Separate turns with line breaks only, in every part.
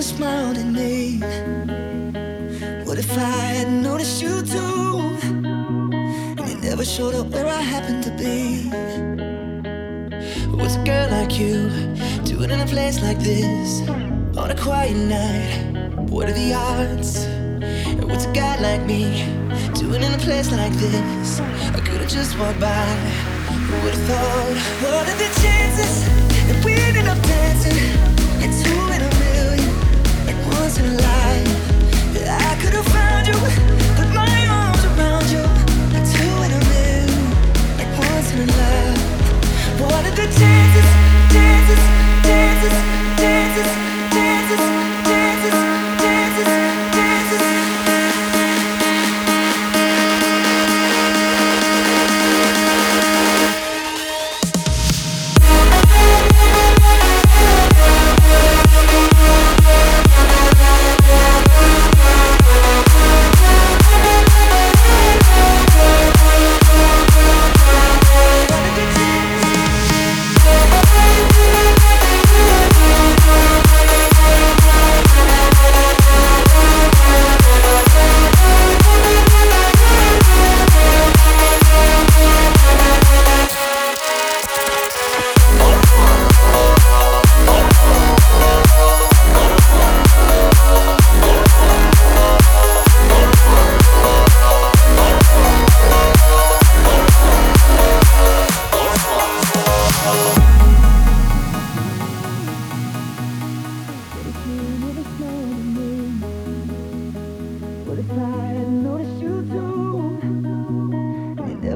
never smiled at me. What if I had noticed you too? And you never showed up where I happened to be. With a girl like you, doing in a place like this, on a quiet night, what are the odds? And what's a guy like me, doing in a place like this, I could've just walked by. Who would've thought? What are the chances that we ended up dancing?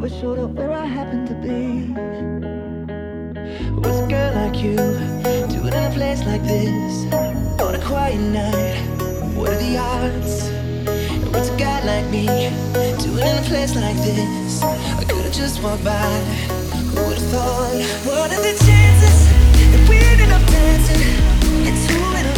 Never showed up where I happened to be. What's a girl like you doing in a place like this on a quiet night? What are the odds? What's a guy like me doing in a place like this? I could've just walked by. Who would've thought? What are the chances that we ended up dancing? It's two